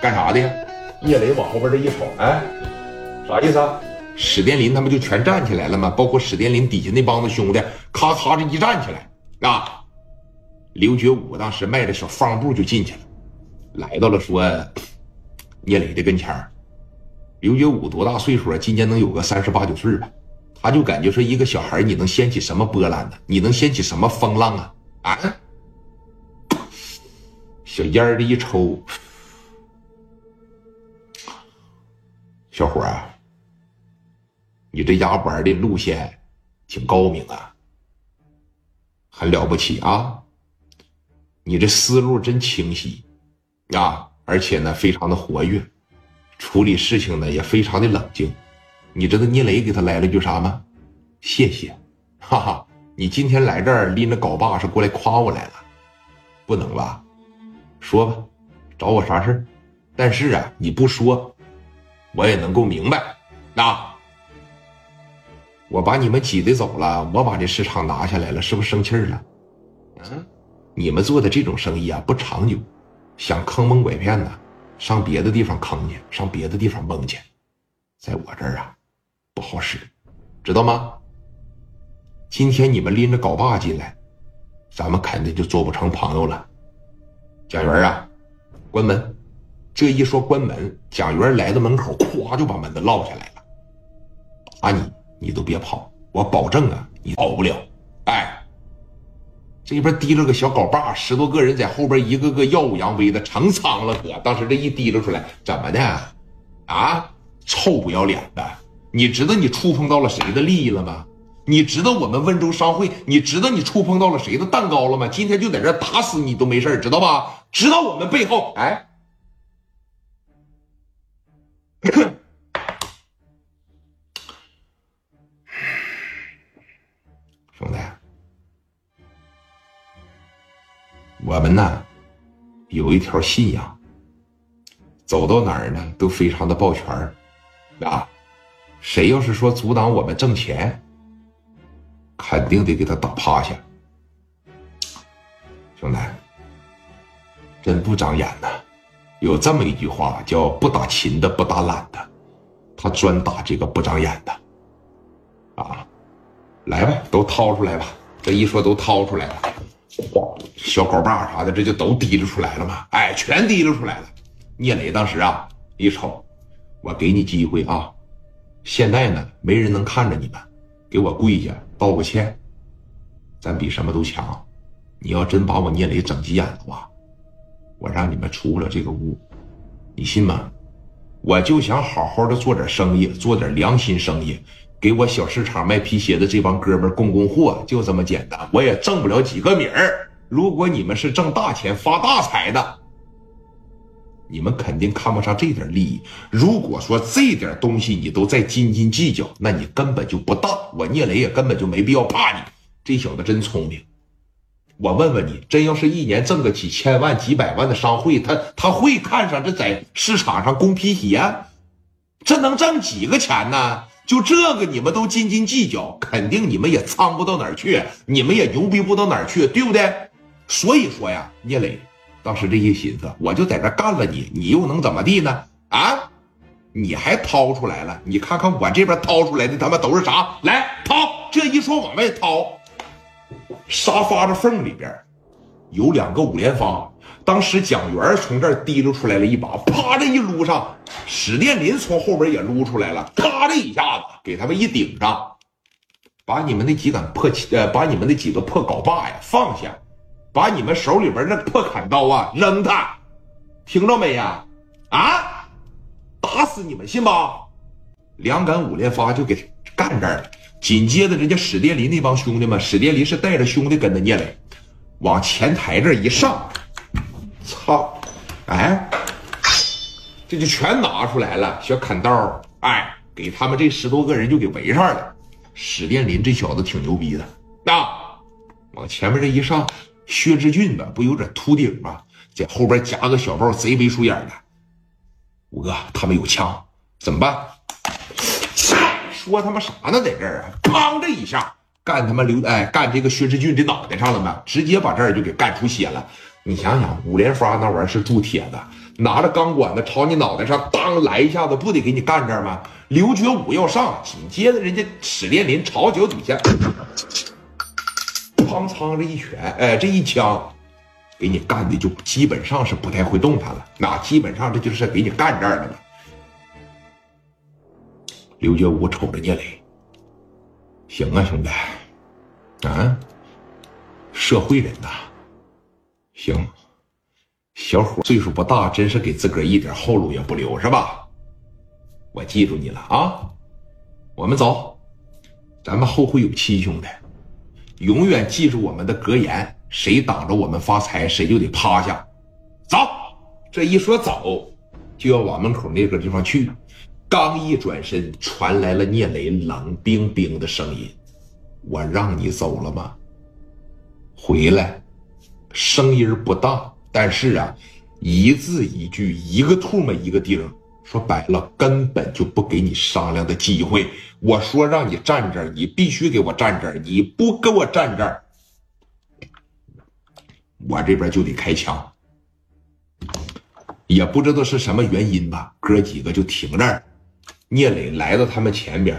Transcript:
干啥的呀？叶磊往后边这一瞅，哎，啥意思啊？史殿林他们就全站起来了嘛，包括史殿林底下那帮子兄弟，咔咔的一站起来啊！刘觉武当时迈着小方步就进去了，来到了说聂磊的跟前儿刘觉武多大岁数啊？今年能有个三十八九岁吧？他就感觉说，一个小孩你能掀起什么波澜呢？你能掀起什么风浪啊？啊！小烟儿的一抽，小伙儿。你这家玩的路线挺高明啊，很了不起啊！你这思路真清晰啊，而且呢非常的活跃，处理事情呢也非常的冷静。你知道聂磊给他来了句啥吗？谢谢，哈哈！你今天来这儿拎着镐把是过来夸我来了？不能吧？说吧，找我啥事儿但是啊，你不说，我也能够明白啊。我把你们挤兑走了，我把这市场拿下来了，是不是生气了？嗯，你们做的这种生意啊不长久，想坑蒙拐骗呢，上别的地方坑去，上别的地方蒙去，在我这儿啊不好使，知道吗？今天你们拎着镐把进来，咱们肯定就做不成朋友了。蒋元啊，关门！这一说关门，蒋元来到门口，咵就把门子落下来了，啊你！你都别跑，我保证啊，你跑不了。哎，这边提了个小镐把，十多个人在后边，一个个耀武扬威的，成仓了。哥，当时这一提溜出来，怎么的？啊，臭不要脸的！你知道你触碰到了谁的利益了吗？你知道我们温州商会？你知道你触碰到了谁的蛋糕了吗？今天就在这打死你都没事知道吧？知道我们背后？哎。兄弟，我们呢有一条信仰，走到哪儿呢都非常的抱拳儿啊。谁要是说阻挡我们挣钱，肯定得给他打趴下。兄弟，真不长眼呐！有这么一句话叫“不打勤的不打懒的”，他专打这个不长眼的啊。来吧，都掏出来吧！这一说都掏出来了，小狗把啥的，这就都提溜出来了嘛！哎，全提溜出来了。聂磊当时啊，一瞅，我给你机会啊！现在呢，没人能看着你们，给我跪下道个歉。咱比什么都强。你要真把我聂磊整急眼的话，我让你们出不了这个屋，你信吗？我就想好好的做点生意，做点良心生意。给我小市场卖皮鞋的这帮哥们供供货，就这么简单。我也挣不了几个米儿。如果你们是挣大钱、发大财的，你们肯定看不上这点利益。如果说这点东西你都在斤斤计较，那你根本就不当。我聂磊也根本就没必要怕你。这小子真聪明。我问问你，真要是一年挣个几千万、几百万的商会，他他会看上这在市场上供皮鞋？这能挣几个钱呢？就这个你们都斤斤计较，肯定你们也苍不到哪儿去，你们也牛逼不到哪儿去，对不对？所以说呀，聂磊当时这一寻思，我就在这干了你，你又能怎么地呢？啊，你还掏出来了？你看看我这边掏出来的他妈都是啥？来掏！这一说往外掏，沙发的缝里边有两个五连发。当时蒋元从这儿提溜出来了一把，啪的一撸上，史殿林从后边也撸出来了，咔的一下子给他们一顶上，把你们那几杆破呃，把你们那几个破镐把呀放下，把你们手里边那破砍刀啊扔他，听着没呀？啊，打死你们信吧？两杆五连发就给干这儿了。紧接着人家史殿林那帮兄弟们，史殿林是带着兄弟跟着聂磊往前台这一上。操！哎，这就全拿出来了，小砍刀，哎，给他们这十多个人就给围上了。史殿林这小子挺牛逼的，啊，往前面这一上，薛之俊吧，不有点秃顶吗？在后边夹个小包，贼眉鼠眼的。五哥，他们有枪，怎么办？说他妈啥呢？在这儿啊！砰！这一下干他妈刘哎，干这个薛之俊的脑袋上了吗？直接把这儿就给干出血了。你想想，五连发那玩意儿是铸铁的，拿着钢管子朝你脑袋上当来一下子，不得给你干这儿吗？刘觉武要上，紧接着人家史殿林朝脚底下，砰仓这一拳，哎，这一枪，给你干的就基本上是不太会动弹了。那基本上这就是给你干这儿了。刘觉武瞅着聂磊，行啊，兄弟，啊，社会人呐，行，小伙岁数不大，真是给自个儿一点后路也不留，是吧？我记住你了啊！我们走，咱们后会有期，兄弟，永远记住我们的格言：谁挡着我们发财，谁就得趴下。走，这一说走，就要往门口那个地方去。刚一转身，传来了聂磊冷冰冰的声音：“我让你走了吗？回来。”声音不大，但是啊，一字一句，一个兔嘛一个钉。说白了，根本就不给你商量的机会。我说让你站这儿，你必须给我站这儿。你不给我站这儿，我这边就得开枪。也不知道是什么原因吧，哥几个就停这儿。聂磊来到他们前边，